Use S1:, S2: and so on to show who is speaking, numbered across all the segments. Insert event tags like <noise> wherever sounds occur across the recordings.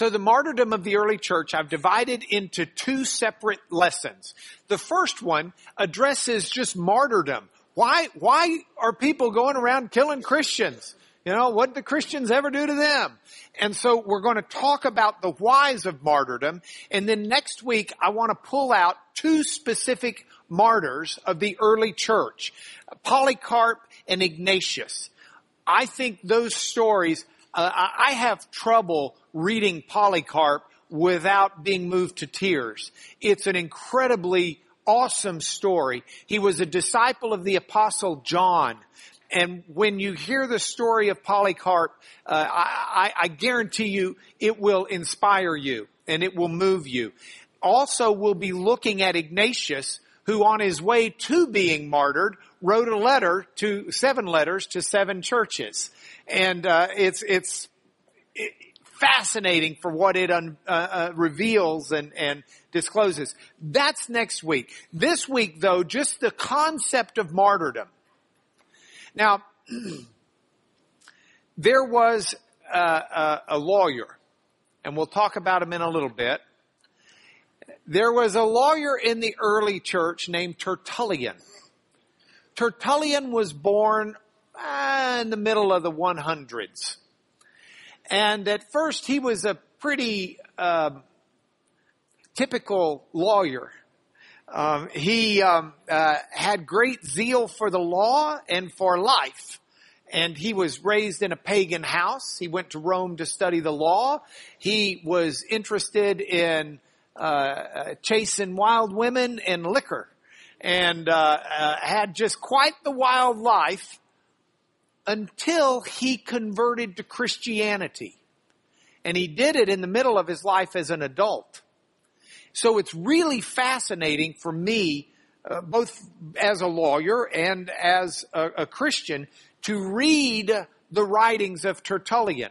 S1: So the martyrdom of the early church I've divided into two separate lessons. The first one addresses just martyrdom. Why, why are people going around killing Christians? You know, what did the Christians ever do to them? And so we're going to talk about the whys of martyrdom. And then next week, I want to pull out two specific martyrs of the early church. Polycarp and Ignatius. I think those stories, uh, I have trouble reading Polycarp without being moved to tears. It's an incredibly awesome story. He was a disciple of the apostle John. And when you hear the story of Polycarp, uh, I, I, guarantee you it will inspire you and it will move you. Also, we'll be looking at Ignatius, who on his way to being martyred wrote a letter to seven letters to seven churches, and uh, it's it's it, fascinating for what it un, uh, uh, reveals and and discloses. That's next week. This week, though, just the concept of martyrdom. Now, <clears throat> there was a, a, a lawyer, and we'll talk about him in a little bit. There was a lawyer in the early church named Tertullian. Tertullian was born uh, in the middle of the 100s. And at first he was a pretty uh, typical lawyer. Um, he um, uh, had great zeal for the law and for life. And he was raised in a pagan house. He went to Rome to study the law. He was interested in uh, uh chasing wild women and liquor, and uh, uh, had just quite the wild life until he converted to Christianity. And he did it in the middle of his life as an adult. So it's really fascinating for me, uh, both as a lawyer and as a, a Christian, to read the writings of Tertullian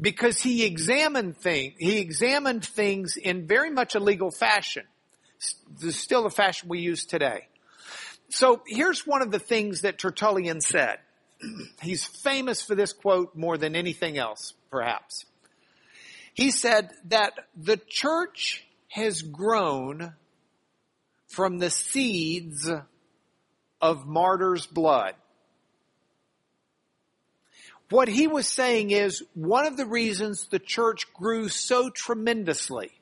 S1: because he examined things, he examined things in very much a legal fashion. Still the fashion we use today. So here's one of the things that Tertullian said. <clears throat> He's famous for this quote more than anything else, perhaps. He said that the church has grown from the seeds of martyr's blood. What he was saying is one of the reasons the church grew so tremendously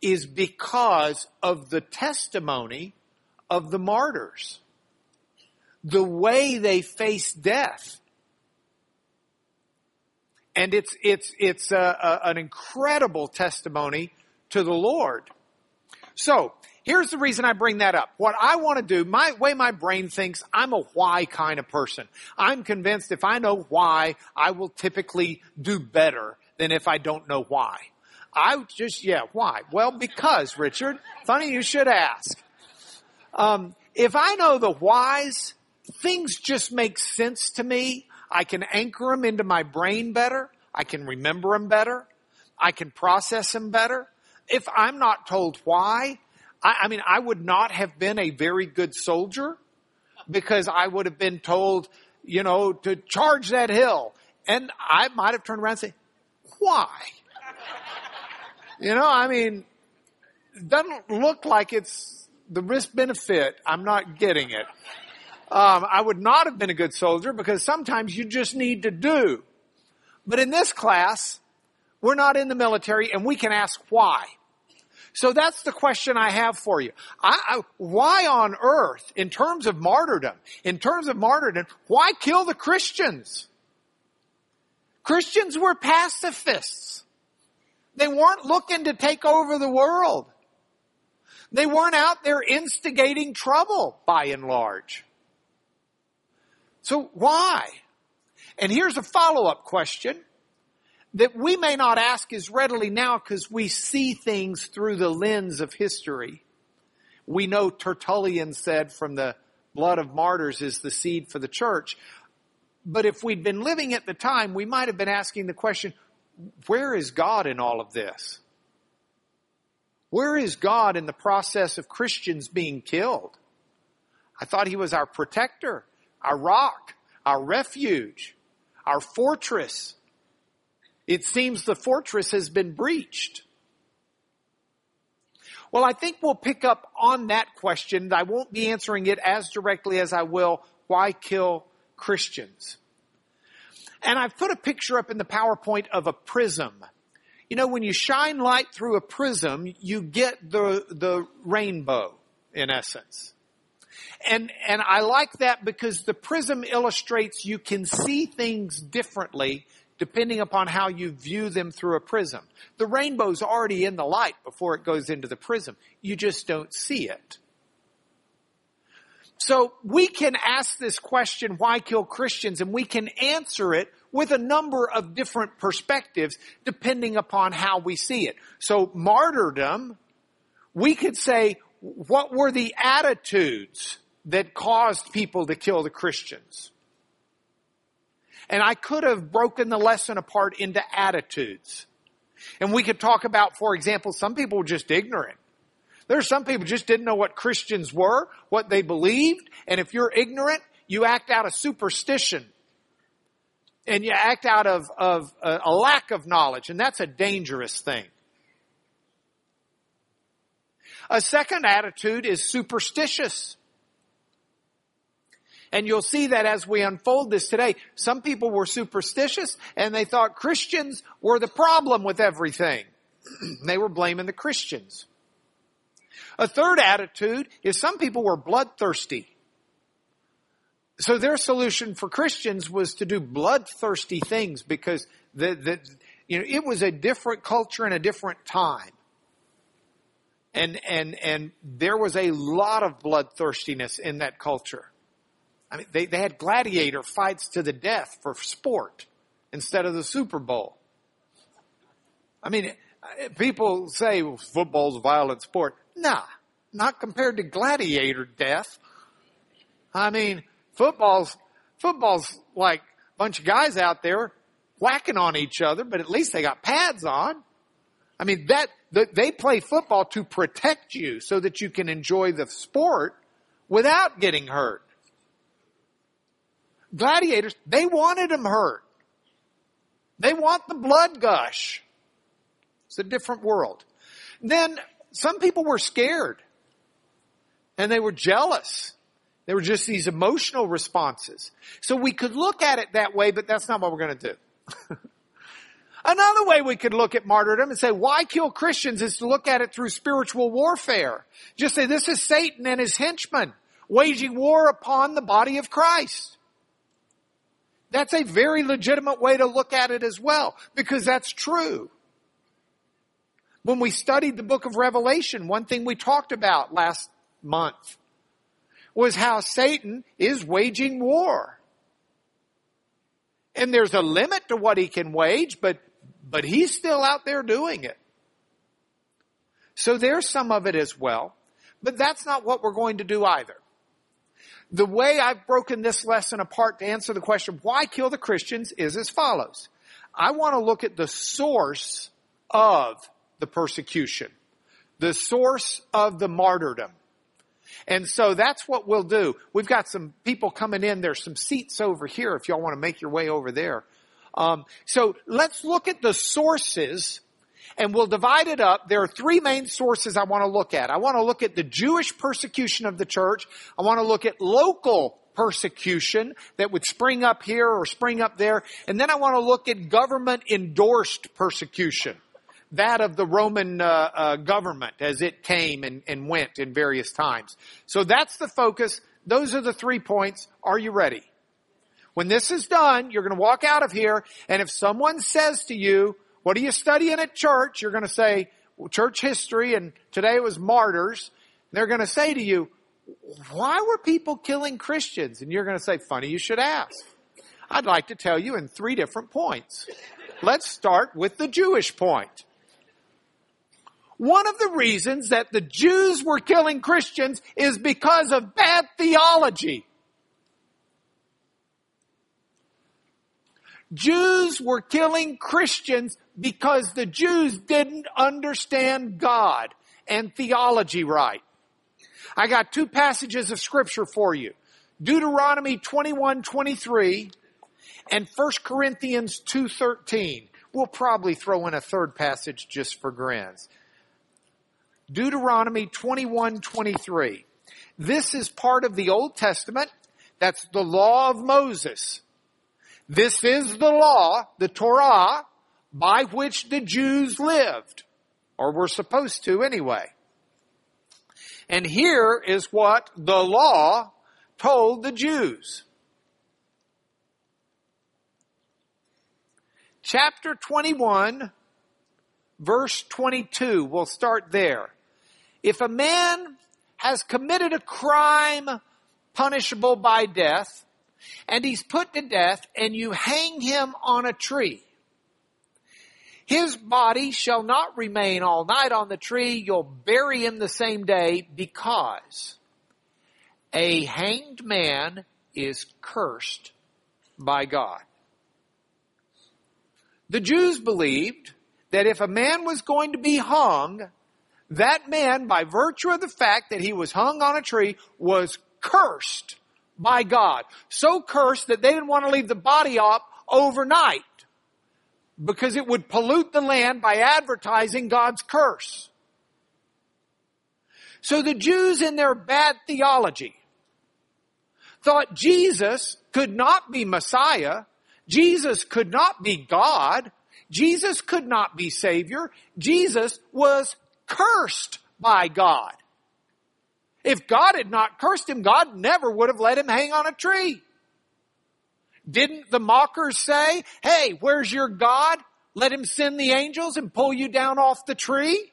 S1: is because of the testimony of the martyrs. The way they face death. And it's, it's, it's a, a, an incredible testimony to the Lord. So, here's the reason I bring that up. What I want to do, my way my brain thinks, I'm a why kind of person. I'm convinced if I know why, I will typically do better than if I don't know why. I just, yeah, why? Well, because, Richard, funny you should ask. Um, if I know the whys, things just make sense to me. I can anchor them into my brain better. I can remember them better. I can process them better if I'm not told why, I, I mean, I would not have been a very good soldier because I would have been told, you know, to charge that hill. And I might have turned around and said, why? You know, I mean, it doesn't look like it's the risk benefit. I'm not getting it. Um, I would not have been a good soldier because sometimes you just need to do. But in this class, we're not in the military and we can ask why. So that's the question I have for you. I, I, why on earth, in terms of martyrdom, in terms of martyrdom, why kill the Christians? Christians were pacifists. They weren't looking to take over the world. They weren't out there instigating trouble by and large. So why? And here's a follow-up question that we may not ask as readily now because we see things through the lens of history. We know Tertullian said from the blood of martyrs is the seed for the church. But if we'd been living at the time, we might have been asking the question, where is God in all of this? Where is God in the process of Christians being killed? I thought he was our protector, our rock, our refuge, our fortress. It seems the fortress has been breached. Well, I think we'll pick up on that question. I won't be answering it as directly as I will. Why kill Christians? And I've put a picture up in the PowerPoint of a prism. You know, when you shine light through a prism, you get the, the rainbow, in essence. And, and I like that because the prism illustrates you can see things differently depending upon how you view them through a prism. The rainbow's already in the light before it goes into the prism. You just don't see it. So we can ask this question, why kill Christians? And we can answer it with a number of different perspectives depending upon how we see it. So martyrdom, we could say, what were the attitudes that caused people to kill the Christians? And I could have broken the lesson apart into attitudes. And we could talk about, for example, some people were just ignorant. There's some people just didn't know what Christians were, what they believed, and if you're ignorant, you act out of superstition. And you act out of, of a, a lack of knowledge, and that's a dangerous thing. A second attitude is superstitious. And you'll see that as we unfold this today, some people were superstitious and they thought Christians were the problem with everything. <clears throat> they were blaming the Christians. A third attitude is some people were bloodthirsty. So their solution for Christians was to do bloodthirsty things because the, the, you know, it was a different culture and a different time. And, and, and there was a lot of bloodthirstiness in that culture. I mean, they, they had gladiator fights to the death for sport instead of the Super Bowl. I mean, people say football's a violent sport. Nah, not compared to gladiator death. I mean, football's, football's like a bunch of guys out there whacking on each other, but at least they got pads on. I mean, that, they play football to protect you so that you can enjoy the sport without getting hurt gladiators, they wanted them hurt. They want the blood gush. It's a different world. Then some people were scared and they were jealous. They were just these emotional responses. So we could look at it that way, but that's not what we're going to do. <laughs> Another way we could look at martyrdom and say, why kill Christians is to look at it through spiritual warfare. Just say, this is Satan and his henchmen waging war upon the body of Christ. That's a very legitimate way to look at it as well, because that's true. When we studied the book of Revelation, one thing we talked about last month was how Satan is waging war. And there's a limit to what he can wage, but, but he's still out there doing it. So there's some of it as well. But that's not what we're going to do either the way I've broken this lesson apart to answer the question, why kill the Christians, is as follows. I want to look at the source of the persecution, the source of the martyrdom. And so that's what we'll do. We've got some people coming in. There's some seats over here if y'all want to make your way over there. Um, so let's look at the sources and we'll divide it up. There are three main sources I want to look at. I want to look at the Jewish persecution of the church. I want to look at local persecution that would spring up here or spring up there. And then I want to look at government endorsed persecution. That of the Roman uh, uh, government as it came and, and went in various times. So that's the focus. Those are the three points. Are you ready? When this is done, you're going to walk out of here, and if someone says to you, what are you studying at church? You're going to say well, church history and today it was martyrs. They're going to say to you, why were people killing Christians? And you're going to say, funny you should ask. I'd like to tell you in three different points. Let's start with the Jewish point. One of the reasons that the Jews were killing Christians is because of bad theology. Jews were killing Christians because the Jews didn't understand God and theology right. I got two passages of scripture for you. Deuteronomy 21, 23 and 1 Corinthians 2.13. we'll probably throw in a third passage just for grins. Deuteronomy 21, 23. This is part of the Old Testament. That's the law of Moses. This is the law, the Torah, by which the Jews lived. Or were supposed to anyway. And here is what the law told the Jews. Chapter 21, verse 22. We'll start there. If a man has committed a crime punishable by death, and he's put to death, and you hang him on a tree, his body shall not remain all night on the tree. You'll bury him the same day because a hanged man is cursed by God. The Jews believed that if a man was going to be hung, that man, by virtue of the fact that he was hung on a tree, was cursed by God. So cursed that they didn't want to leave the body up overnight because it would pollute the land by advertising God's curse. So the Jews in their bad theology thought Jesus could not be Messiah. Jesus could not be God. Jesus could not be Savior. Jesus was cursed by God. If God had not cursed him, God never would have let him hang on a tree. Didn't the mockers say, hey, where's your God? Let him send the angels and pull you down off the tree?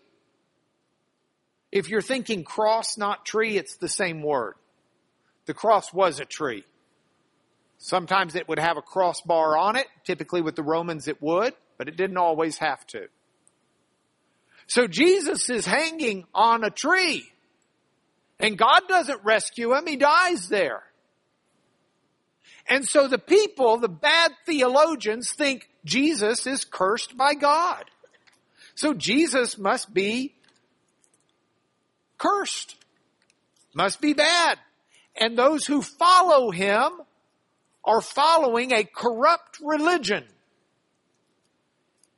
S1: If you're thinking cross, not tree, it's the same word. The cross was a tree. Sometimes it would have a crossbar on it. Typically with the Romans it would, but it didn't always have to. So Jesus is hanging on a tree. And God doesn't rescue him, he dies there. And so the people, the bad theologians think Jesus is cursed by God. So Jesus must be cursed. Must be bad. And those who follow him are following a corrupt religion.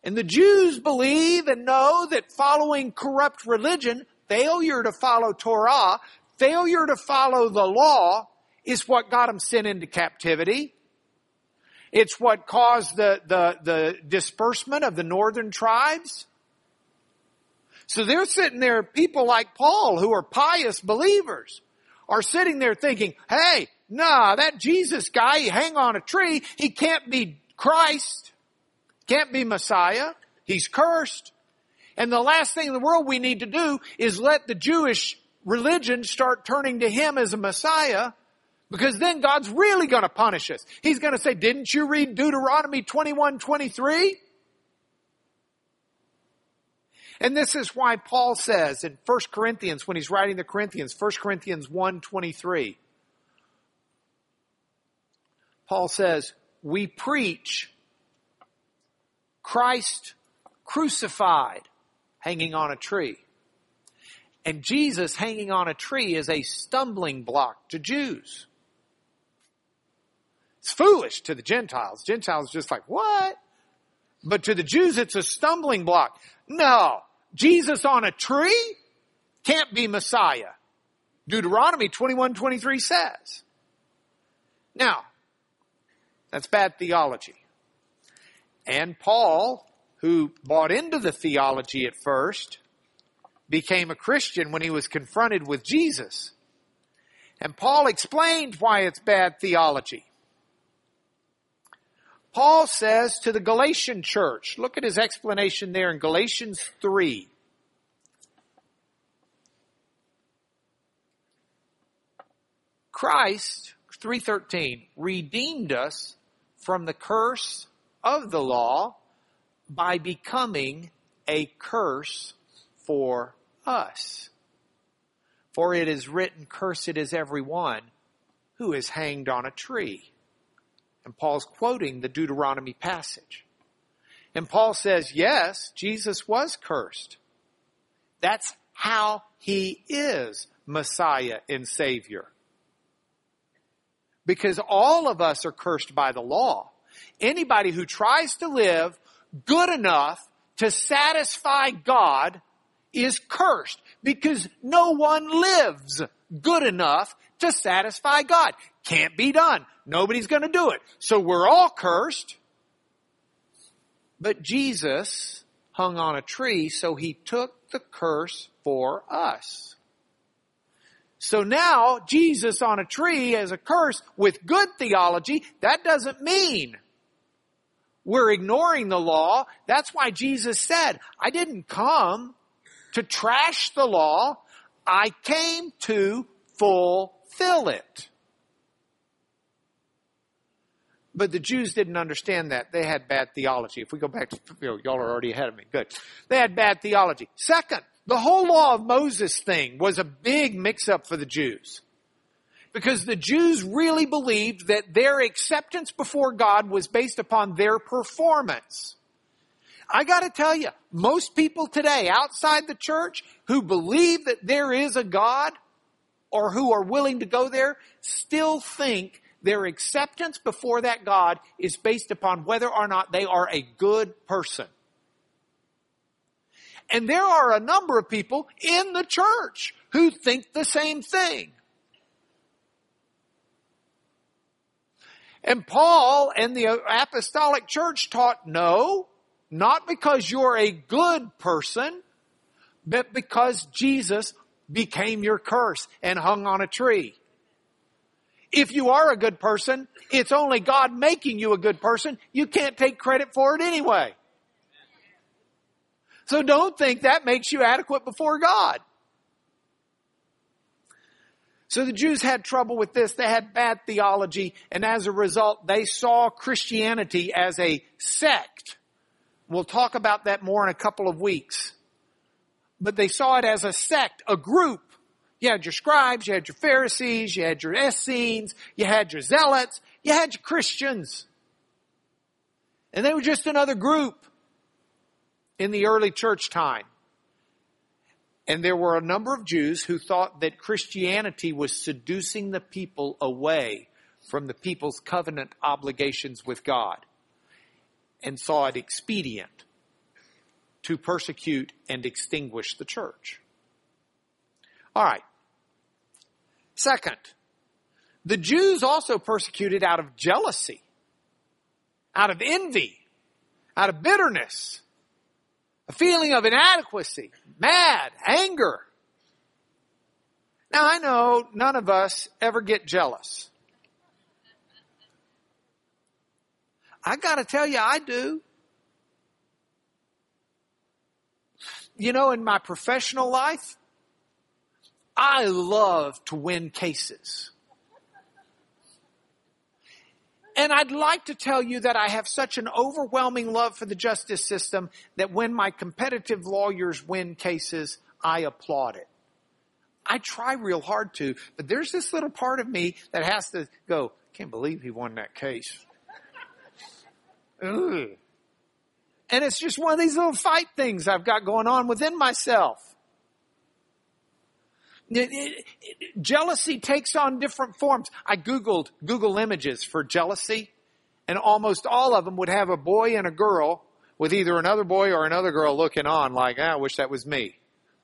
S1: And the Jews believe and know that following corrupt religion, failure to follow Torah, failure to follow the law, is what got them sent into captivity. It's what caused the, the, the disbursement of the northern tribes. So they're sitting there, people like Paul who are pious believers are sitting there thinking, hey, nah, that Jesus guy, he hang on a tree, he can't be Christ, can't be Messiah, he's cursed. And the last thing in the world we need to do is let the Jewish religion start turning to him as a Messiah because then God's really going to punish us. He's going to say, didn't you read Deuteronomy 21, 23? And this is why Paul says in 1 Corinthians, when he's writing the Corinthians, 1 Corinthians 1, 23, Paul says, we preach Christ crucified, hanging on a tree. And Jesus hanging on a tree is a stumbling block to Jews. It's foolish to the Gentiles. Gentiles just like, what? But to the Jews, it's a stumbling block. No. Jesus on a tree can't be Messiah. Deuteronomy 21, 23 says. Now, that's bad theology. And Paul, who bought into the theology at first, became a Christian when he was confronted with Jesus. And Paul explained why it's bad theology. Paul says to the Galatian church, look at his explanation there in Galatians 3. Christ, 313, redeemed us from the curse of the law by becoming a curse for us. For it is written, cursed is every one who is hanged on a tree. And Paul's quoting the Deuteronomy passage. And Paul says, yes, Jesus was cursed. That's how he is Messiah and Savior. Because all of us are cursed by the law. Anybody who tries to live good enough to satisfy God is cursed because no one lives good enough to satisfy God. Can't be done. Nobody's going to do it. So we're all cursed. But Jesus hung on a tree, so he took the curse for us. So now Jesus on a tree as a curse with good theology, that doesn't mean we're ignoring the law. That's why Jesus said, I didn't come to trash the law. I came to fulfill it. But the Jews didn't understand that. They had bad theology. If we go back to, you know, y'all are already ahead of me. Good. They had bad theology. Second, the whole law of Moses thing was a big mix up for the Jews. Because the Jews really believed that their acceptance before God was based upon their performance. I gotta tell you, most people today outside the church who believe that there is a God or who are willing to go there still think their acceptance before that God is based upon whether or not they are a good person. And there are a number of people in the church who think the same thing. And Paul and the apostolic church taught no, not because you're a good person, but because Jesus became your curse and hung on a tree. If you are a good person, it's only God making you a good person. You can't take credit for it anyway. So don't think that makes you adequate before God. So the Jews had trouble with this. They had bad theology and as a result they saw Christianity as a sect. We'll talk about that more in a couple of weeks. But they saw it as a sect, a group you had your scribes, you had your Pharisees, you had your Essenes, you had your Zealots, you had your Christians. And they were just another group in the early church time. And there were a number of Jews who thought that Christianity was seducing the people away from the people's covenant obligations with God and saw it expedient to persecute and extinguish the church. All right. Second, the Jews also persecuted out of jealousy, out of envy, out of bitterness, a feeling of inadequacy, mad, anger. Now I know none of us ever get jealous. I gotta tell you, I do. You know, in my professional life, I love to win cases. And I'd like to tell you that I have such an overwhelming love for the justice system that when my competitive lawyers win cases, I applaud it. I try real hard to, but there's this little part of me that has to go, can't believe he won that case. <laughs> And it's just one of these little fight things I've got going on within myself. Jealousy takes on different forms. I Googled Google images for jealousy and almost all of them would have a boy and a girl with either another boy or another girl looking on like, ah, I wish that was me.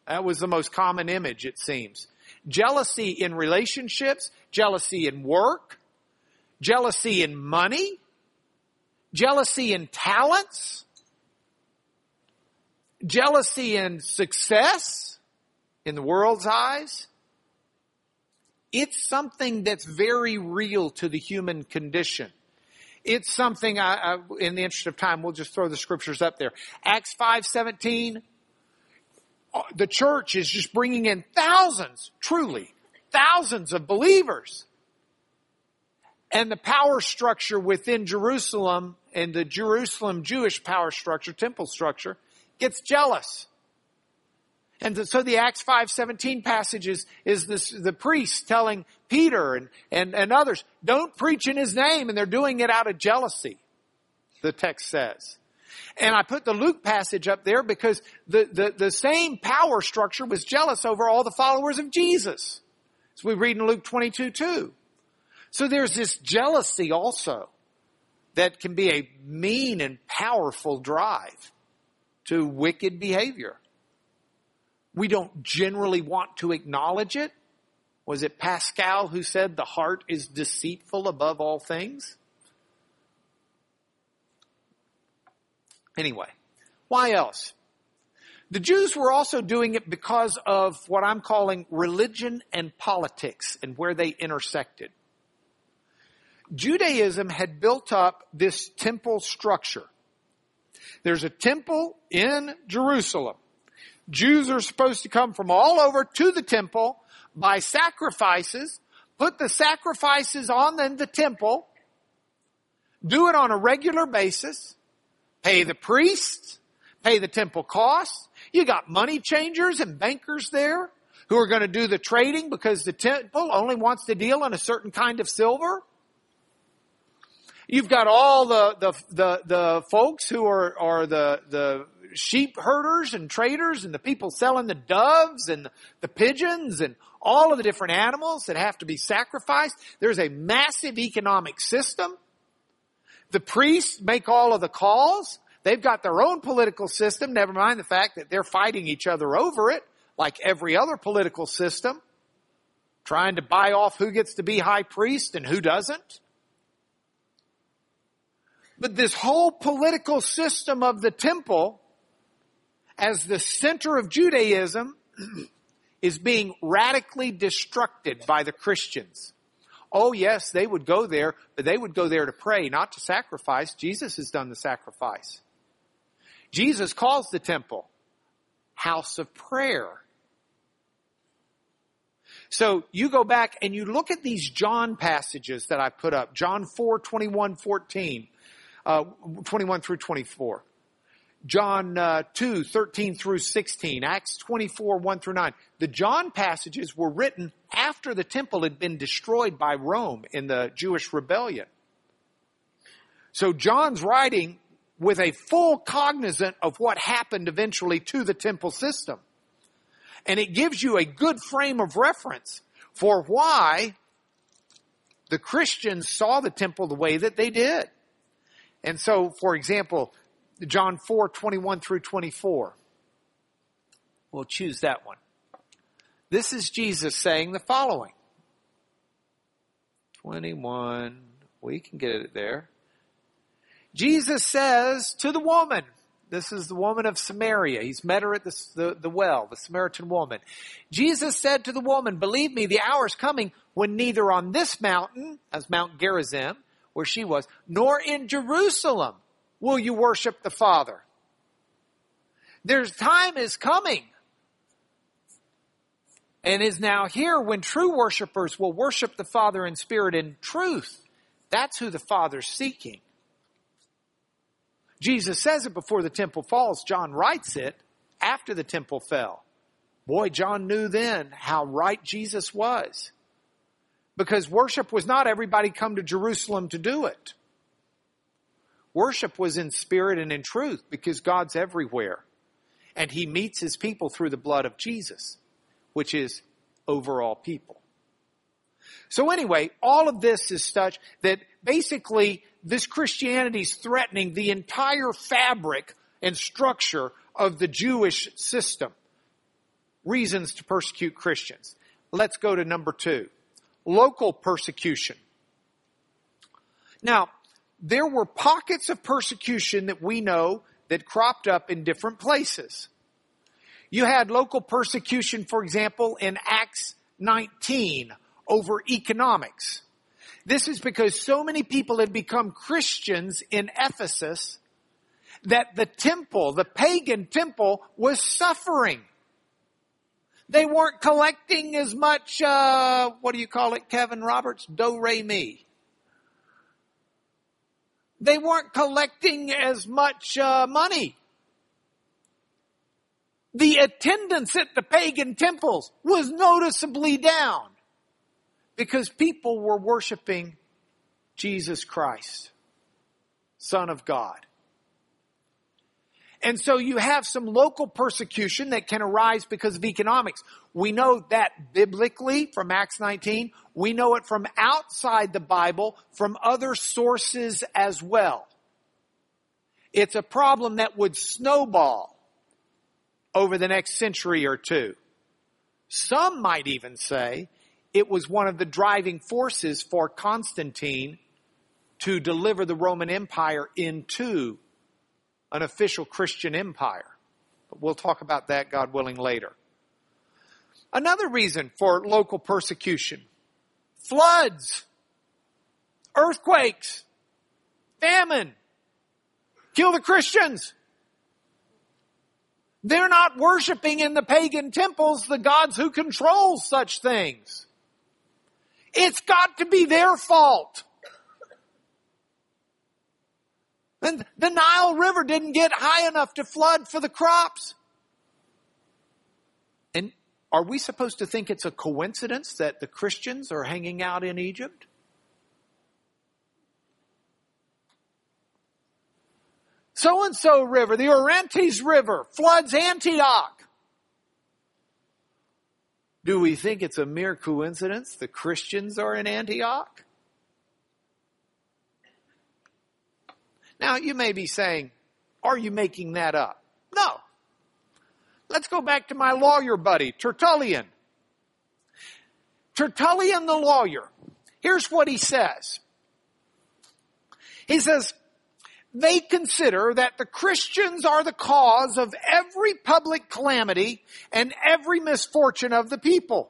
S1: That was the most common image, it seems. Jealousy in relationships, jealousy in work, jealousy in money, jealousy in talents, jealousy in success, in the world's eyes, it's something that's very real to the human condition. It's something I, I, in the interest of time, we'll just throw the scriptures up there. Acts 5:17 uh, the church is just bringing in thousands, truly, thousands of believers. And the power structure within Jerusalem and the Jerusalem Jewish power structure, temple structure, gets jealous. And so the Acts 5:17 passage is, is this, the priest telling Peter and, and, and others, don't preach in his name, and they're doing it out of jealousy, the text says. And I put the Luke passage up there because the, the, the same power structure was jealous over all the followers of Jesus. As we read in Luke 22 too. So there's this jealousy also that can be a mean and powerful drive to wicked behavior. We don't generally want to acknowledge it. Was it Pascal who said the heart is deceitful above all things? Anyway, why else? The Jews were also doing it because of what I'm calling religion and politics and where they intersected. Judaism had built up this temple structure. There's a temple in Jerusalem. Jews are supposed to come from all over to the temple, buy sacrifices, put the sacrifices on the, the temple, do it on a regular basis, pay the priests, pay the temple costs. You got money changers and bankers there who are going to do the trading because the temple only wants to deal in a certain kind of silver. You've got all the, the, the, the folks who are, are the, the sheep herders and traders and the people selling the doves and the pigeons and all of the different animals that have to be sacrificed. There's a massive economic system. The priests make all of the calls. They've got their own political system, never mind the fact that they're fighting each other over it, like every other political system, trying to buy off who gets to be high priest and who doesn't. But this whole political system of the temple as the center of Judaism <clears throat> is being radically destructed by the Christians. Oh yes, they would go there, but they would go there to pray, not to sacrifice. Jesus has done the sacrifice. Jesus calls the temple house of prayer. So you go back and you look at these John passages that I put up, John 4, 21, 14 uh, 21 through 24. John uh, 2, 13 through 16, Acts 24, 1 through 9. The John passages were written after the temple had been destroyed by Rome in the Jewish rebellion. So John's writing with a full cognizant of what happened eventually to the temple system. And it gives you a good frame of reference for why the Christians saw the temple the way that they did. And so, for example, John 4, 21 through 24. We'll choose that one. This is Jesus saying the following. 21. We can get it there. Jesus says to the woman, this is the woman of Samaria. He's met her at the, the, the, well, the Samaritan woman. Jesus said to the woman, believe me, the hour is coming when neither on this mountain, as Mount Gerizim, where she was, nor in Jerusalem will you worship the Father. There's time is coming and is now here when true worshipers will worship the Father in spirit and truth. That's who the Father's seeking. Jesus says it before the temple falls. John writes it after the temple fell. Boy, John knew then how right Jesus was because worship was not everybody come to Jerusalem to do it. Worship was in spirit and in truth because God's everywhere. And he meets his people through the blood of Jesus, which is over all people. So anyway, all of this is such that basically this Christianity is threatening the entire fabric and structure of the Jewish system. Reasons to persecute Christians. Let's go to number two local persecution. Now, there were pockets of persecution that we know that cropped up in different places. You had local persecution, for example, in Acts 19 over economics. This is because so many people had become Christians in Ephesus that the temple, the pagan temple, was suffering. They weren't collecting as much, uh, what do you call it, Kevin Roberts? Do, re, mi. They weren't collecting as much uh, money. The attendance at the pagan temples was noticeably down because people were worshiping Jesus Christ, Son of God. And so you have some local persecution that can arise because of economics. We know that biblically from Acts 19. We know it from outside the Bible, from other sources as well. It's a problem that would snowball over the next century or two. Some might even say it was one of the driving forces for Constantine to deliver the Roman Empire into an official Christian empire. But we'll talk about that, God willing, later. Another reason for local persecution. Floods. Earthquakes. Famine. Kill the Christians. They're not worshiping in the pagan temples the gods who control such things. It's got to be their fault. And the Nile River didn't get high enough to flood for the crops. And are we supposed to think it's a coincidence that the Christians are hanging out in Egypt? So and so river, the Orontes River, floods Antioch. Do we think it's a mere coincidence the Christians are in Antioch? Now you may be saying, are you making that up? No. Let's go back to my lawyer buddy, Tertullian. Tertullian the lawyer. Here's what he says. He says, they consider that the Christians are the cause of every public calamity and every misfortune of the people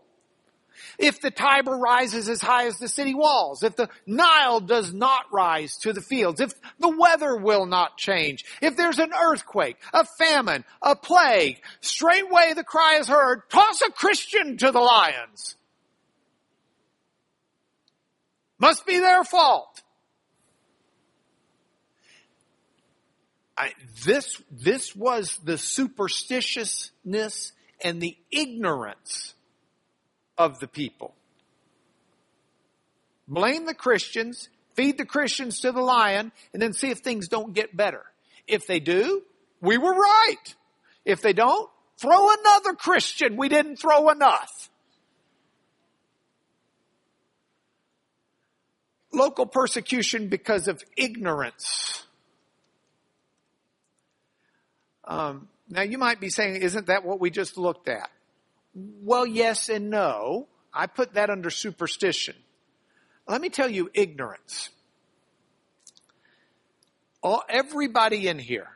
S1: if the Tiber rises as high as the city walls, if the Nile does not rise to the fields, if the weather will not change, if there's an earthquake, a famine, a plague, straightway the cry is heard, toss a Christian to the lions. Must be their fault. I, this, this was the superstitiousness and the ignorance of the people. Blame the Christians, feed the Christians to the lion, and then see if things don't get better. If they do, we were right. If they don't, throw another Christian. We didn't throw enough. Local persecution because of ignorance. Um, now you might be saying, isn't that what we just looked at? Well, yes and no. I put that under superstition. Let me tell you ignorance. All, everybody in here,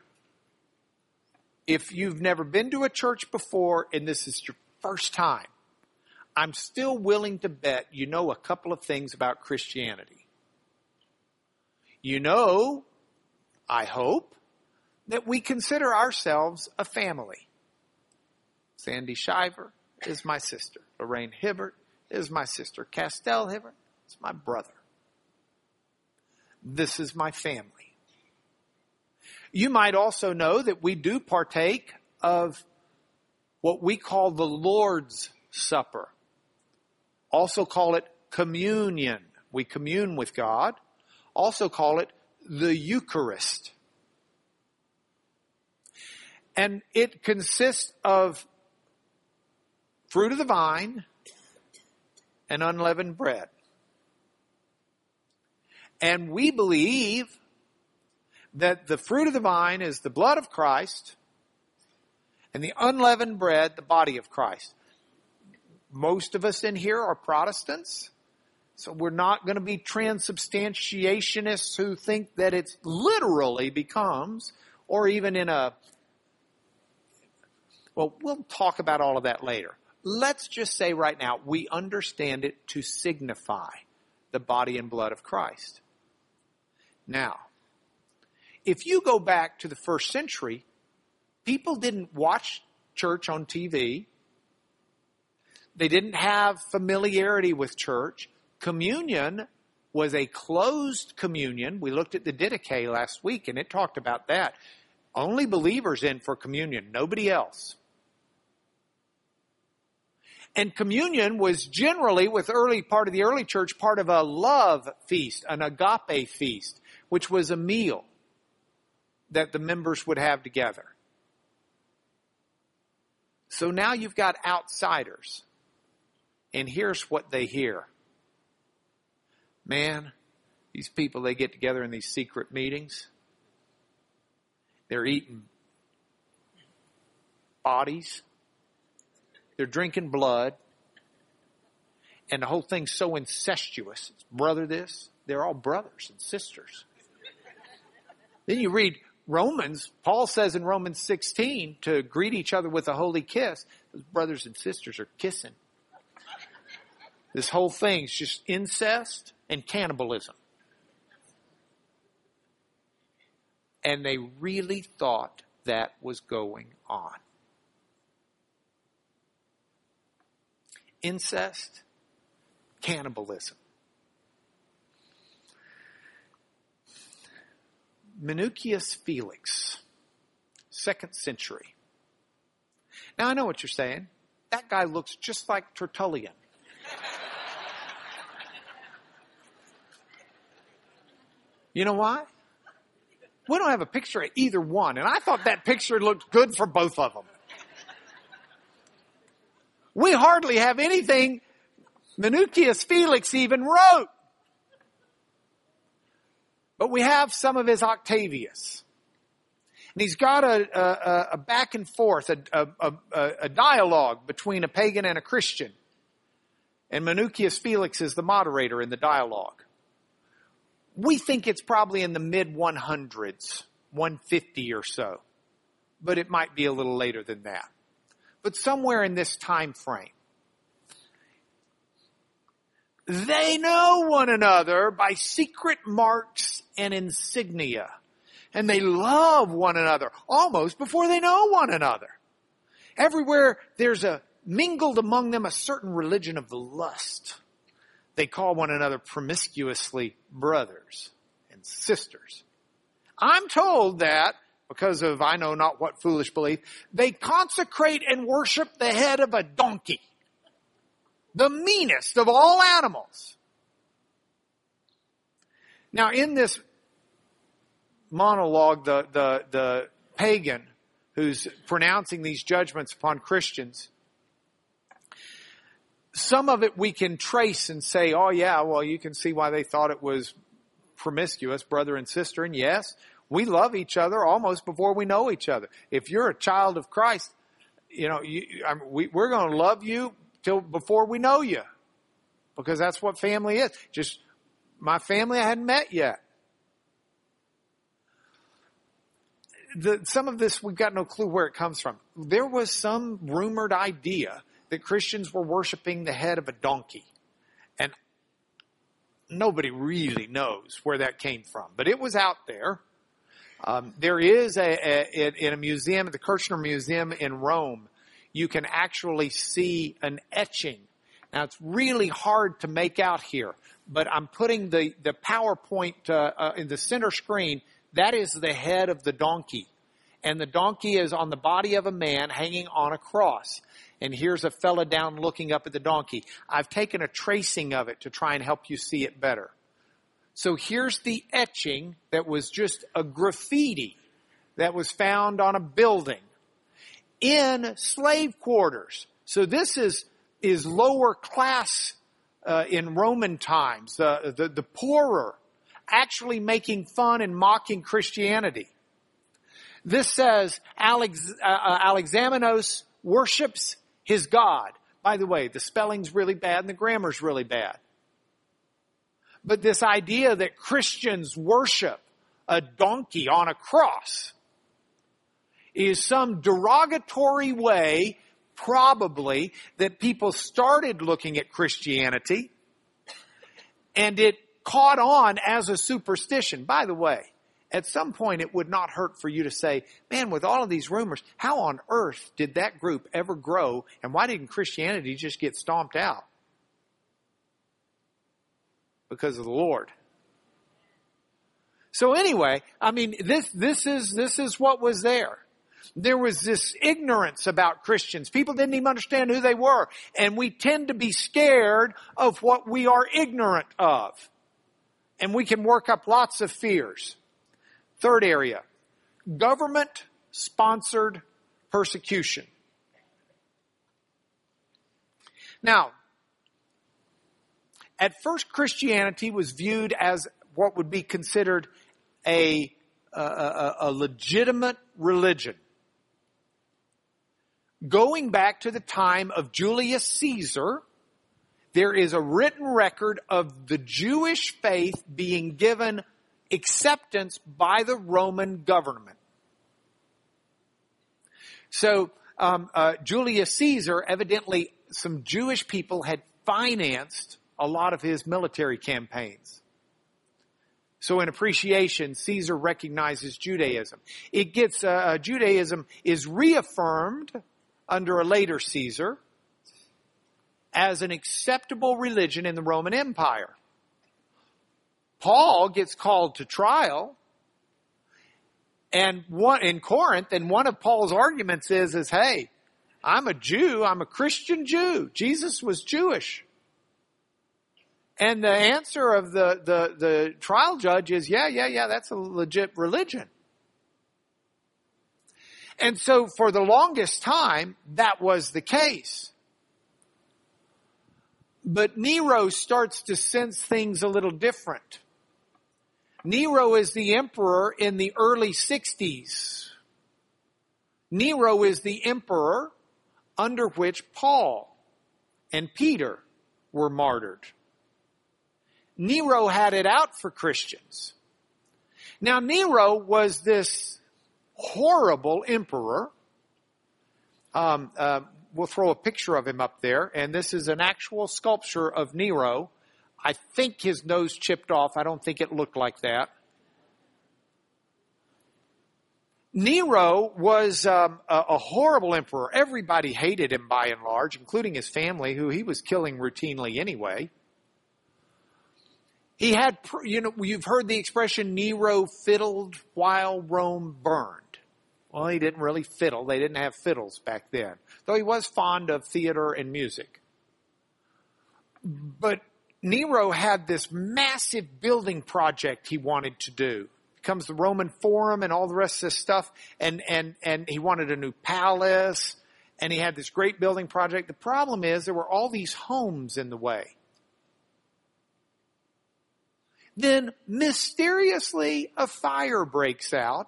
S1: if you've never been to a church before and this is your first time, I'm still willing to bet you know a couple of things about Christianity. You know, I hope, that we consider ourselves a family. Sandy Shiver, is my sister. Lorraine Hibbert is my sister. Castell Hibbert is my brother. This is my family. You might also know that we do partake of what we call the Lord's Supper. Also call it communion. We commune with God. Also call it the Eucharist. And it consists of fruit of the vine and unleavened bread. And we believe that the fruit of the vine is the blood of Christ and the unleavened bread, the body of Christ. Most of us in here are Protestants. So we're not going to be transubstantiationists who think that it literally becomes, or even in a, well, we'll talk about all of that later. Let's just say right now, we understand it to signify the body and blood of Christ. Now, if you go back to the first century, people didn't watch church on TV. They didn't have familiarity with church. Communion was a closed communion. We looked at the Didache last week and it talked about that. Only believers in for communion, nobody else. And communion was generally, with early part of the early church, part of a love feast, an agape feast, which was a meal that the members would have together. So now you've got outsiders. And here's what they hear. Man, these people, they get together in these secret meetings. They're eating bodies. They're drinking blood. And the whole thing's so incestuous. It's brother this. They're all brothers and sisters. then you read Romans, Paul says in Romans 16 to greet each other with a holy kiss. Those brothers and sisters are kissing. This whole thing's just incest and cannibalism. And they really thought that was going on. Incest, cannibalism. Minucius Felix, second century. Now I know what you're saying. That guy looks just like Tertullian. You know why? We don't have a picture of either one, and I thought that picture looked good for both of them. We hardly have anything Minucius Felix even wrote. But we have some of his Octavius. And he's got a, a, a back and forth, a, a, dialogue between a pagan and a Christian. And Minucius Felix is the moderator in the dialogue. We think it's probably in the mid 100s, 150 or so. But it might be a little later than that. But somewhere in this time frame. They know one another by secret marks and insignia. And they love one another almost before they know one another. Everywhere there's a mingled among them a certain religion of lust. They call one another promiscuously brothers and sisters. I'm told that because of I know not what foolish belief, they consecrate and worship the head of a donkey the meanest of all animals. Now, in this monologue, the, the, the pagan who's pronouncing these judgments upon Christians, some of it we can trace and say, oh yeah, well you can see why they thought it was promiscuous, brother and sister, and yes, we love each other almost before we know each other. If you're a child of Christ, you know, you, I mean, we, we're going to love you till before we know you. Because that's what family is. Just my family I hadn't met yet. The, some of this we've got no clue where it comes from. There was some rumored idea that Christians were worshiping the head of a donkey. And nobody really knows where that came from, but it was out there. Um, there is a, a, in a museum the Kircher Museum in Rome you can actually see an etching. Now it's really hard to make out here, but I'm putting the, the PowerPoint uh, uh, in the center screen. That is the head of the donkey. And the donkey is on the body of a man hanging on a cross. And here's a fella down looking up at the donkey. I've taken a tracing of it to try and help you see it better. So here's the etching that was just a graffiti that was found on a building in slave quarters. So this is, is lower class uh, in Roman times, the, the, the poorer, actually making fun and mocking Christianity. This says Alex, uh, uh, Alexamenos worships his God. By the way, the spelling's really bad and the grammar's really bad. But this idea that Christians worship a donkey on a cross is some derogatory way, probably, that people started looking at Christianity and it caught on as a superstition. By the way, at some point it would not hurt for you to say, man, with all of these rumors, how on earth did that group ever grow and why didn't Christianity just get stomped out? Because of the Lord. So anyway, I mean, this, this is, this is what was there there was this ignorance about Christians. People didn't even understand who they were. And we tend to be scared of what we are ignorant of. And we can work up lots of fears. Third area, government sponsored persecution. Now, at first Christianity was viewed as what would be considered a, a, a, legitimate religion. Going back to the time of Julius Caesar, there is a written record of the Jewish faith being given acceptance by the Roman government. So um, uh, Julius Caesar, evidently, some Jewish people had financed a lot of his military campaigns. So in appreciation, Caesar recognizes Judaism. It gets, uh, uh, Judaism is reaffirmed under a later Caesar as an acceptable religion in the Roman Empire. Paul gets called to trial and one in Corinth, and one of Paul's arguments is, is, hey, I'm a Jew, I'm a Christian Jew. Jesus was Jewish. And the answer of the, the, the trial judge is, yeah, yeah, yeah, that's a legit religion. And so for the longest time, that was the case. But Nero starts to sense things a little different. Nero is the emperor in the early 60s. Nero is the emperor under which Paul and Peter were martyred. Nero had it out for Christians. Now Nero was this horrible emperor. Um, uh, we'll throw a picture of him up there, and this is an actual sculpture of Nero. I think his nose chipped off. I don't think it looked like that. Nero was um, a, a, horrible emperor. Everybody hated him by and large, including his family, who he was killing routinely anyway. He had, you know, you've heard the expression Nero fiddled while Rome burned. Well, he didn't really fiddle. They didn't have fiddles back then, though he was fond of theater and music. But Nero had this massive building project he wanted to do. Comes the Roman Forum and all the rest of this stuff, and and and he wanted a new palace, and he had this great building project. The problem is there were all these homes in the way. Then mysteriously a fire breaks out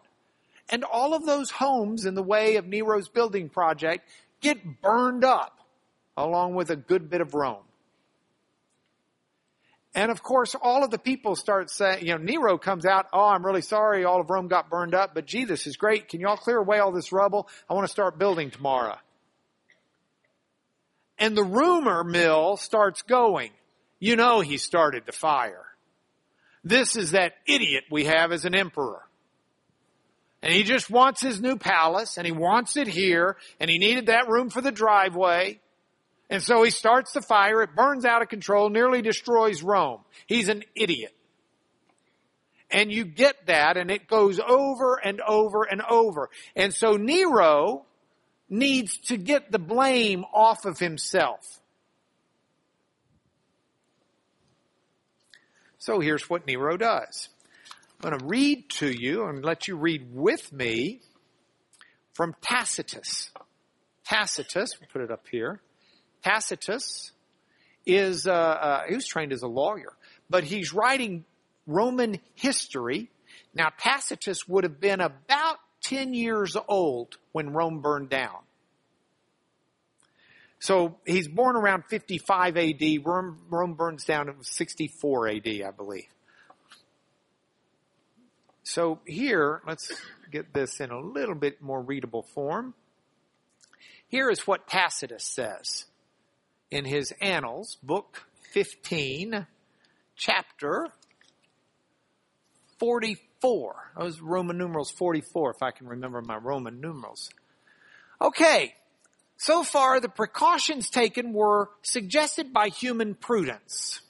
S1: and all of those homes in the way of Nero's building project get burned up along with a good bit of Rome. And of course, all of the people start saying, you know, Nero comes out, oh, I'm really sorry, all of Rome got burned up, but Jesus is great. Can you all clear away all this rubble? I want to start building tomorrow. And the rumor mill starts going. You know he started the fire. This is that idiot we have as an emperor. And he just wants his new palace and he wants it here and he needed that room for the driveway. And so he starts the fire. It burns out of control, nearly destroys Rome. He's an idiot. And you get that and it goes over and over and over. And so Nero needs to get the blame off of himself. So here's what Nero does. I'm going to read to you and let you read with me from Tacitus. Tacitus, we'll put it up here. Tacitus is, uh, uh, he was trained as a lawyer, but he's writing Roman history. Now Tacitus would have been about 10 years old when Rome burned down. So he's born around 55 AD. Rome, Rome burns down in 64 AD, I believe. So here, let's get this in a little bit more readable form. Here is what Tacitus says in his Annals, book 15, chapter 44. Those Roman numerals 44, if I can remember my Roman numerals. Okay. So far, the precautions taken were suggested by human prudence.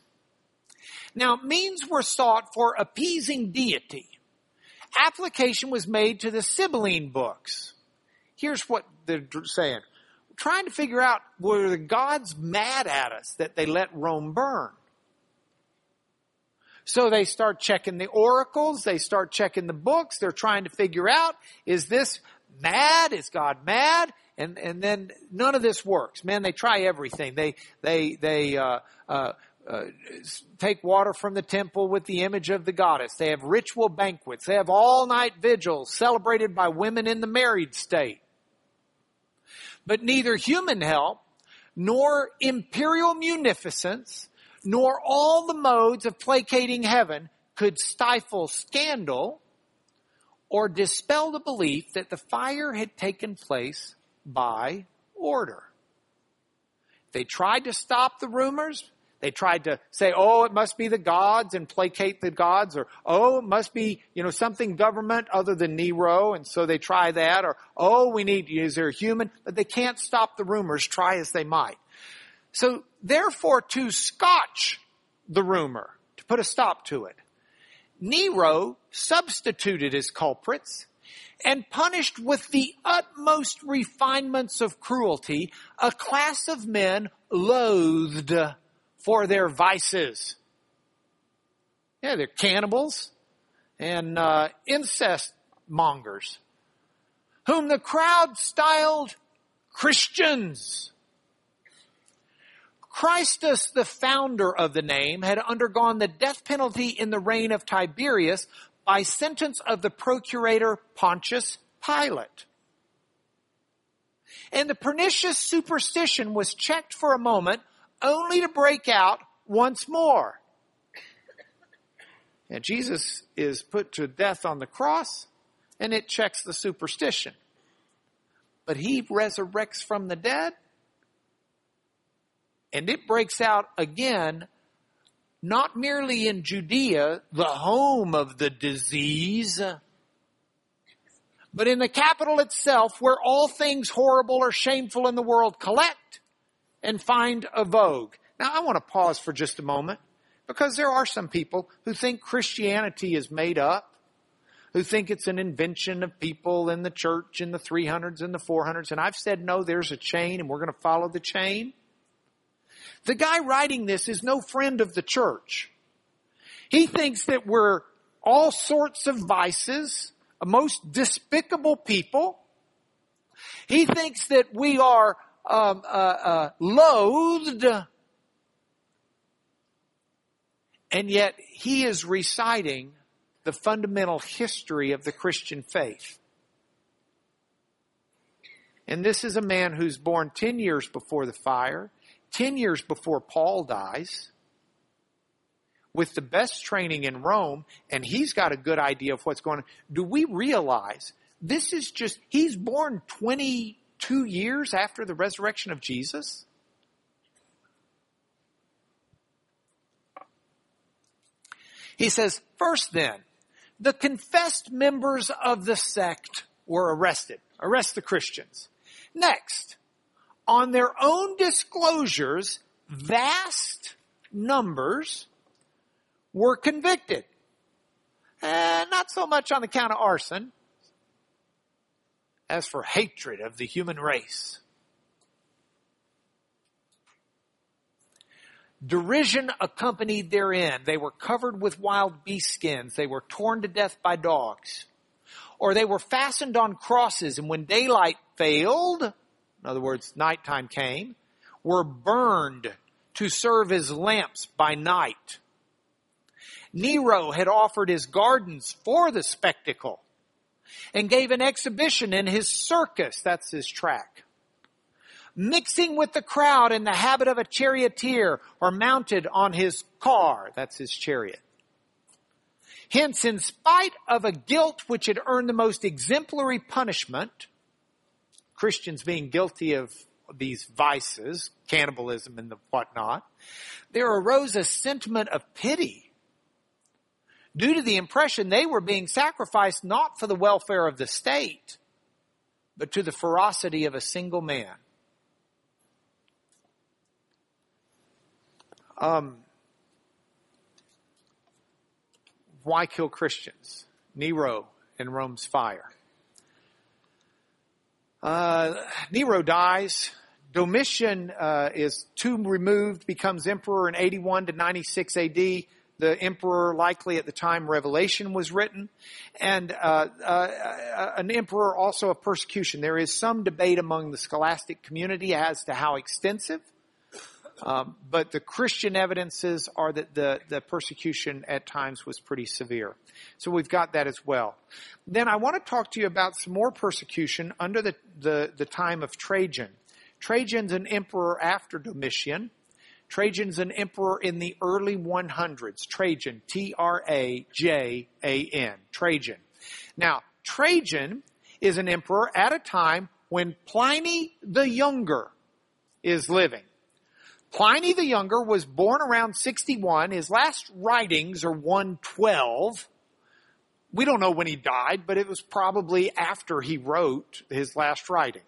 S1: Now, means were sought for appeasing deity application was made to the Sibylline books. Here's what they're saying. trying to figure out were the gods mad at us that they let Rome burn? So they start checking the oracles, they start checking the books, they're trying to figure out, is this mad? Is God mad? And and then none of this works. Man, they try everything. They they they uh, uh, uh, take water from the temple with the image of the goddess. They have ritual banquets. They have all night vigils celebrated by women in the married state. But neither human help nor imperial munificence nor all the modes of placating heaven could stifle scandal or dispel the belief that the fire had taken place by order. They tried to stop the rumors. They tried to say, oh, it must be the gods and placate the gods, or oh, it must be, you know, something government other than Nero, and so they try that, or oh, we need, is there a human? But they can't stop the rumors, try as they might. So therefore, to scotch the rumor, to put a stop to it, Nero substituted his culprits and punished with the utmost refinements of cruelty a class of men loathed for their vices. Yeah, they're cannibals and uh, incest mongers, whom the crowd styled Christians. Christus, the founder of the name, had undergone the death penalty in the reign of Tiberius by sentence of the procurator Pontius Pilate. And the pernicious superstition was checked for a moment only to break out once more. And Jesus is put to death on the cross and it checks the superstition. But he resurrects from the dead and it breaks out again, not merely in Judea, the home of the disease, but in the capital itself where all things horrible or shameful in the world collect and find a vogue. Now I want to pause for just a moment because there are some people who think Christianity is made up, who think it's an invention of people in the church in the 300s and the 400s. And I've said, no, there's a chain and we're going to follow the chain. The guy writing this is no friend of the church. He thinks that we're all sorts of vices, most despicable people. He thinks that we are um, uh, uh, loathed, and yet he is reciting the fundamental history of the Christian faith. And this is a man who's born 10 years before the fire. 10 years before Paul dies with the best training in Rome, and he's got a good idea of what's going on. Do we realize this is just, he's born 22 years after the resurrection of Jesus? He says, first then, the confessed members of the sect were arrested. Arrest the Christians. Next, on their own disclosures, vast numbers were convicted. And not so much on account of arson as for hatred of the human race. Derision accompanied therein. They were covered with wild beast skins. They were torn to death by dogs. Or they were fastened on crosses and when daylight failed, in other words, nighttime came, were burned to serve as lamps by night. Nero had offered his gardens for the spectacle and gave an exhibition in his circus, that's his track. Mixing with the crowd in the habit of a charioteer or mounted on his car, that's his chariot. Hence, in spite of a guilt which had earned the most exemplary punishment, Christians being guilty of these vices, cannibalism and the whatnot, there arose a sentiment of pity due to the impression they were being sacrificed not for the welfare of the state, but to the ferocity of a single man. Um, why kill Christians? Nero in Rome's fire. Uh, Nero dies. Domitian uh, is tomb removed, becomes emperor in 81 to 96 AD. the emperor likely at the time Revelation was written, and uh, uh, an emperor also of persecution. There is some debate among the scholastic community as to how extensive, um, but the Christian evidences are that the, the persecution at times was pretty severe. So we've got that as well. Then I want to talk to you about some more persecution under the, the, the time of Trajan. Trajan's an emperor after Domitian. Trajan's an emperor in the early 100s. Trajan, T-R-A-J-A-N. Trajan. Now, Trajan is an emperor at a time when Pliny the Younger is living. Pliny the Younger was born around 61. His last writings are 112. We don't know when he died, but it was probably after he wrote his last writing.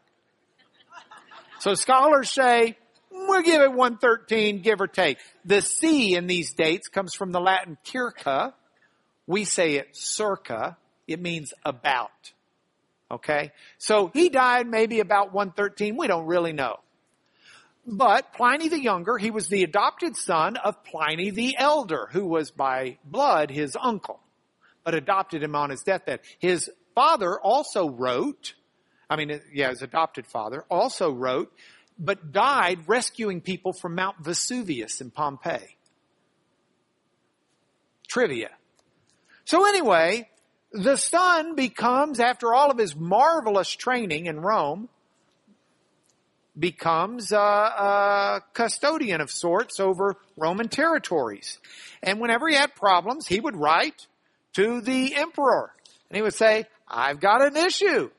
S1: So scholars say We'll give it 113, give or take. The C in these dates comes from the Latin circa. We say it circa. It means about. Okay? So he died maybe about 113. We don't really know. But Pliny the Younger, he was the adopted son of Pliny the Elder, who was by blood his uncle, but adopted him on his deathbed. His father also wrote, I mean, yeah, his adopted father also wrote but died rescuing people from Mount Vesuvius in Pompeii. Trivia. So anyway, the son becomes, after all of his marvelous training in Rome, becomes a, a, custodian of sorts over Roman territories. And whenever he had problems, he would write to the emperor. And he would say, I've got an issue.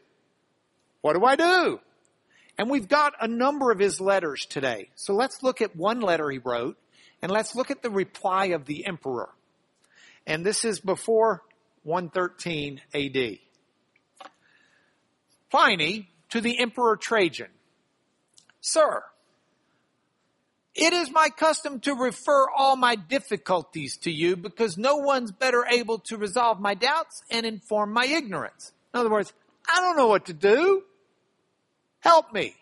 S1: What do I do? And we've got a number of his letters today. So let's look at one letter he wrote and let's look at the reply of the emperor. And this is before 113 AD. Pliny to the emperor Trajan. Sir, it is my custom to refer all my difficulties to you because no one's better able to resolve my doubts and inform my ignorance. In other words, I don't know what to do. Help me.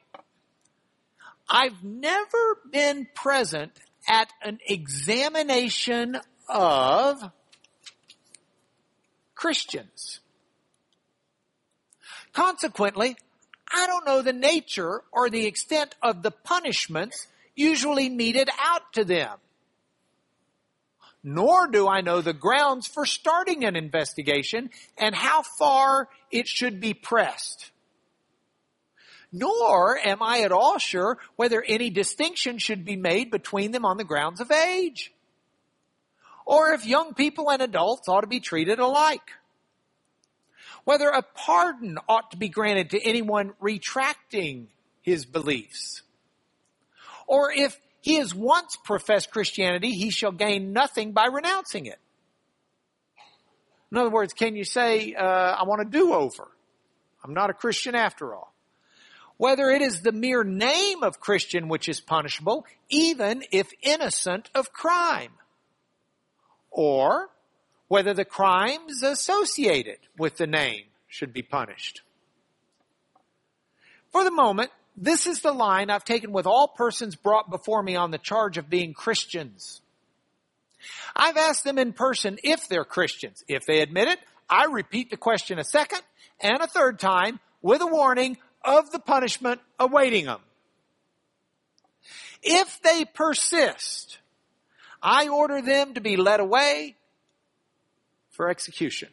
S1: I've never been present at an examination of Christians. Consequently, I don't know the nature or the extent of the punishments usually meted out to them. Nor do I know the grounds for starting an investigation and how far it should be pressed nor am I at all sure whether any distinction should be made between them on the grounds of age. Or if young people and adults ought to be treated alike. Whether a pardon ought to be granted to anyone retracting his beliefs. Or if he has once professed Christianity, he shall gain nothing by renouncing it. In other words, can you say, uh, I want a do-over? I'm not a Christian after all whether it is the mere name of Christian which is punishable, even if innocent of crime, or whether the crimes associated with the name should be punished. For the moment, this is the line I've taken with all persons brought before me on the charge of being Christians. I've asked them in person if they're Christians. If they admit it, I repeat the question a second and a third time with a warning of the punishment awaiting them. If they persist, I order them to be led away for execution.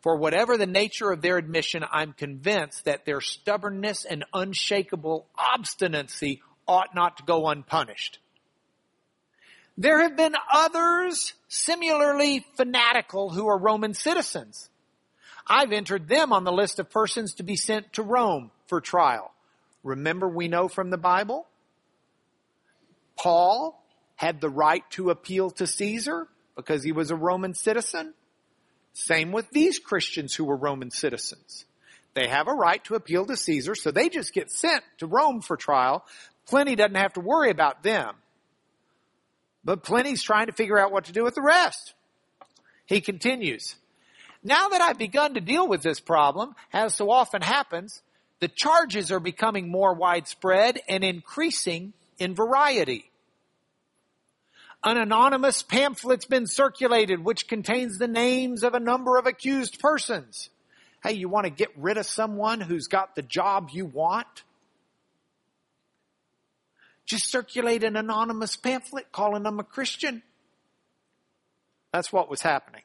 S1: For whatever the nature of their admission, I'm convinced that their stubbornness and unshakable obstinacy ought not to go unpunished. There have been others similarly fanatical who are Roman citizens. I've entered them on the list of persons to be sent to Rome for trial. Remember, we know from the Bible, Paul had the right to appeal to Caesar because he was a Roman citizen. Same with these Christians who were Roman citizens. They have a right to appeal to Caesar, so they just get sent to Rome for trial. Pliny doesn't have to worry about them. But Pliny's trying to figure out what to do with the rest. He continues. Now that I've begun to deal with this problem, as so often happens, the charges are becoming more widespread and increasing in variety. An anonymous pamphlet's been circulated which contains the names of a number of accused persons. Hey, you want to get rid of someone who's got the job you want? Just circulate an anonymous pamphlet calling them a Christian. That's what was happening.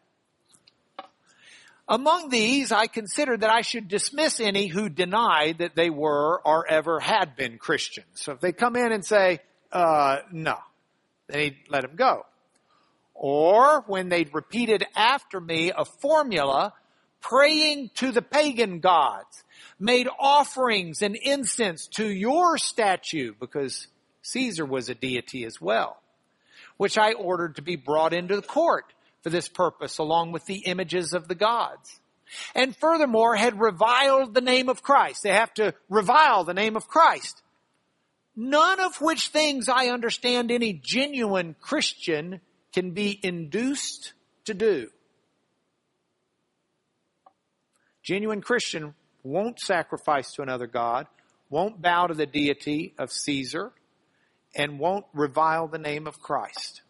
S1: Among these, I considered that I should dismiss any who denied that they were or ever had been Christians. So if they come in and say, uh, no, they let them go. Or when they'd repeated after me a formula praying to the pagan gods, made offerings and incense to your statue because Caesar was a deity as well, which I ordered to be brought into the court for this purpose along with the images of the gods. And furthermore had reviled the name of Christ. They have to revile the name of Christ. None of which things I understand any genuine Christian can be induced to do. Genuine Christian won't sacrifice to another God, won't bow to the deity of Caesar, and won't revile the name of Christ.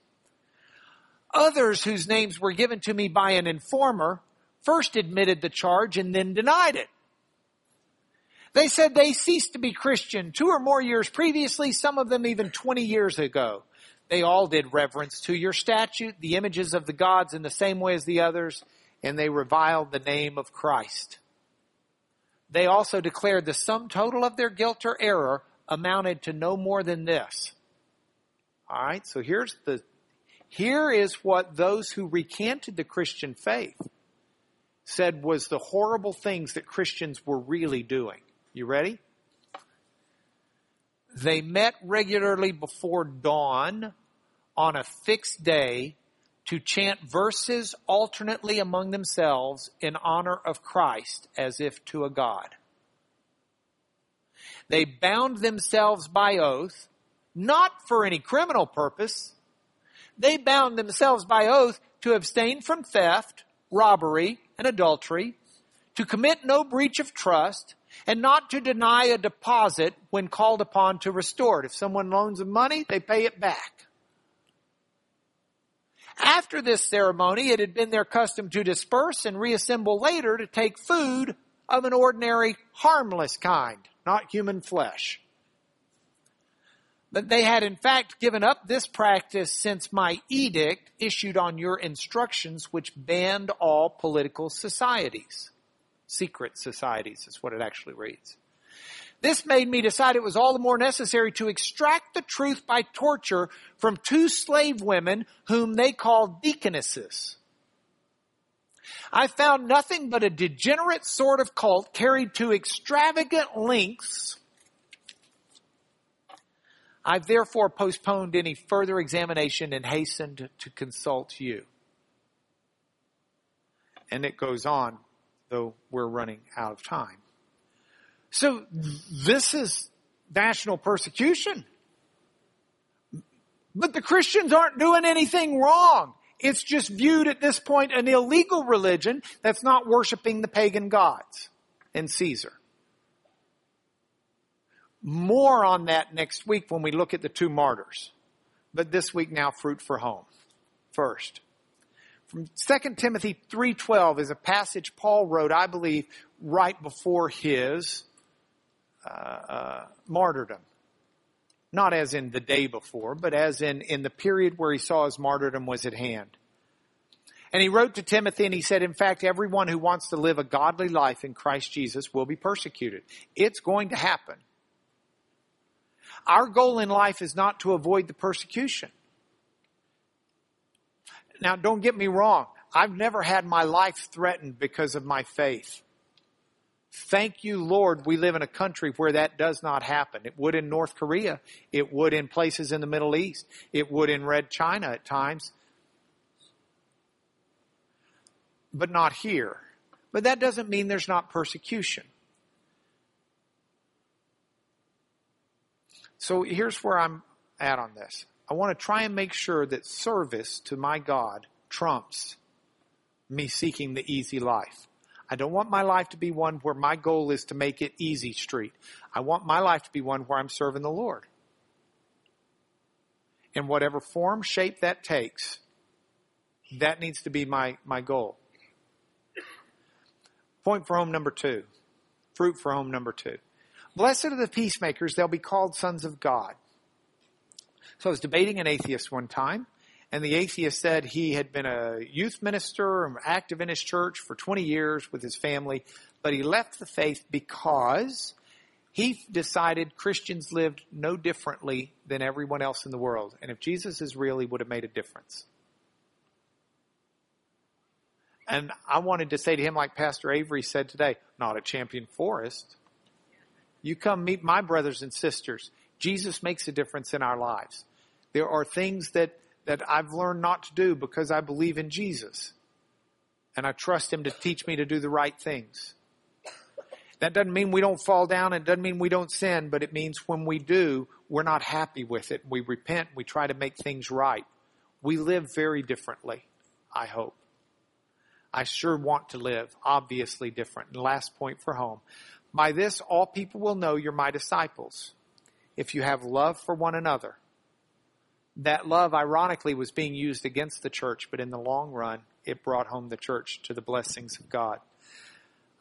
S1: Others whose names were given to me by an informer first admitted the charge and then denied it. They said they ceased to be Christian two or more years previously, some of them even 20 years ago. They all did reverence to your statute, the images of the gods in the same way as the others, and they reviled the name of Christ. They also declared the sum total of their guilt or error amounted to no more than this. All right, so here's the here is what those who recanted the Christian faith said was the horrible things that Christians were really doing. You ready? They met regularly before dawn on a fixed day to chant verses alternately among themselves in honor of Christ as if to a God. They bound themselves by oath, not for any criminal purpose. They bound themselves by oath to abstain from theft, robbery, and adultery, to commit no breach of trust, and not to deny a deposit when called upon to restore it. If someone loans them money, they pay it back. After this ceremony, it had been their custom to disperse and reassemble later to take food of an ordinary harmless kind not human flesh. But they had in fact given up this practice since my edict issued on your instructions which banned all political societies. Secret societies is what it actually reads. This made me decide it was all the more necessary to extract the truth by torture from two slave women whom they called deaconesses. I found nothing but a degenerate sort of cult carried to extravagant lengths. I've therefore postponed any further examination and hastened to consult you. And it goes on, though we're running out of time. So this is national persecution. But the Christians aren't doing anything wrong. It's just viewed at this point an illegal religion that's not worshiping the pagan gods and Caesar. More on that next week when we look at the two martyrs. But this week now fruit for home. First. From 2 Timothy 3.12 is a passage Paul wrote, I believe, right before his uh, uh, martyrdom. Not as in the day before, but as in, in the period where he saw his martyrdom was at hand. And he wrote to Timothy and he said, in fact, everyone who wants to live a godly life in Christ Jesus will be persecuted. It's going to happen. Our goal in life is not to avoid the persecution. Now, don't get me wrong. I've never had my life threatened because of my faith. Thank you, Lord, we live in a country where that does not happen. It would in North Korea. It would in places in the Middle East. It would in Red China at times. But not here. But that doesn't mean there's not persecution. So here's where I'm at on this. I want to try and make sure that service to my God trumps me seeking the easy life. I don't want my life to be one where my goal is to make it easy street. I want my life to be one where I'm serving the Lord. in whatever form, shape that takes. That needs to be my, my goal. Point for home number two. Fruit for home number two. Blessed are the peacemakers, they'll be called sons of God. So I was debating an atheist one time, and the atheist said he had been a youth minister, and active in his church for 20 years with his family, but he left the faith because he decided Christians lived no differently than everyone else in the world. And if Jesus is real, he would have made a difference. And I wanted to say to him, like Pastor Avery said today, not at Champion Forest. You come meet my brothers and sisters. Jesus makes a difference in our lives. There are things that, that I've learned not to do because I believe in Jesus. And I trust him to teach me to do the right things. That doesn't mean we don't fall down. It doesn't mean we don't sin, but it means when we do, we're not happy with it. We repent. We try to make things right. We live very differently, I hope. I sure want to live obviously different. And last point for home. By this, all people will know you're my disciples. If you have love for one another. That love, ironically, was being used against the church, but in the long run, it brought home the church to the blessings of God.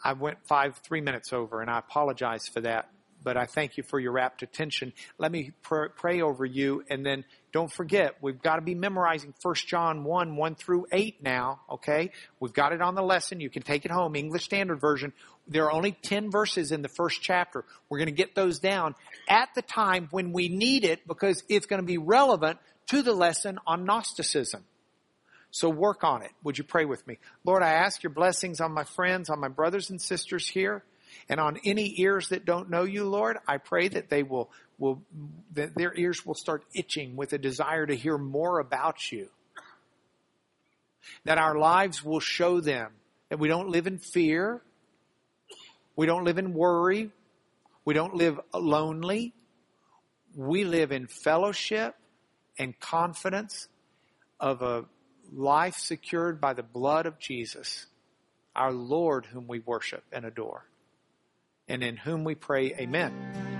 S1: I went five, three minutes over, and I apologize for that. But I thank you for your rapt attention. Let me pr- pray over you, and then don't forget, we've got to be memorizing 1 John 1, 1 through 8 now, okay? We've got it on the lesson. You can take it home. English Standard Version. There are only 10 verses in the first chapter. We're going to get those down at the time when we need it because it's going to be relevant to the lesson on Gnosticism. So work on it. Would you pray with me? Lord, I ask your blessings on my friends, on my brothers and sisters here, and on any ears that don't know you, Lord. I pray that they will, will, their ears will start itching with a desire to hear more about you. That our lives will show them that we don't live in fear. We don't live in worry. We don't live lonely. We live in fellowship and confidence of a life secured by the blood of Jesus, our Lord, whom we worship and adore, and in whom we pray, Amen.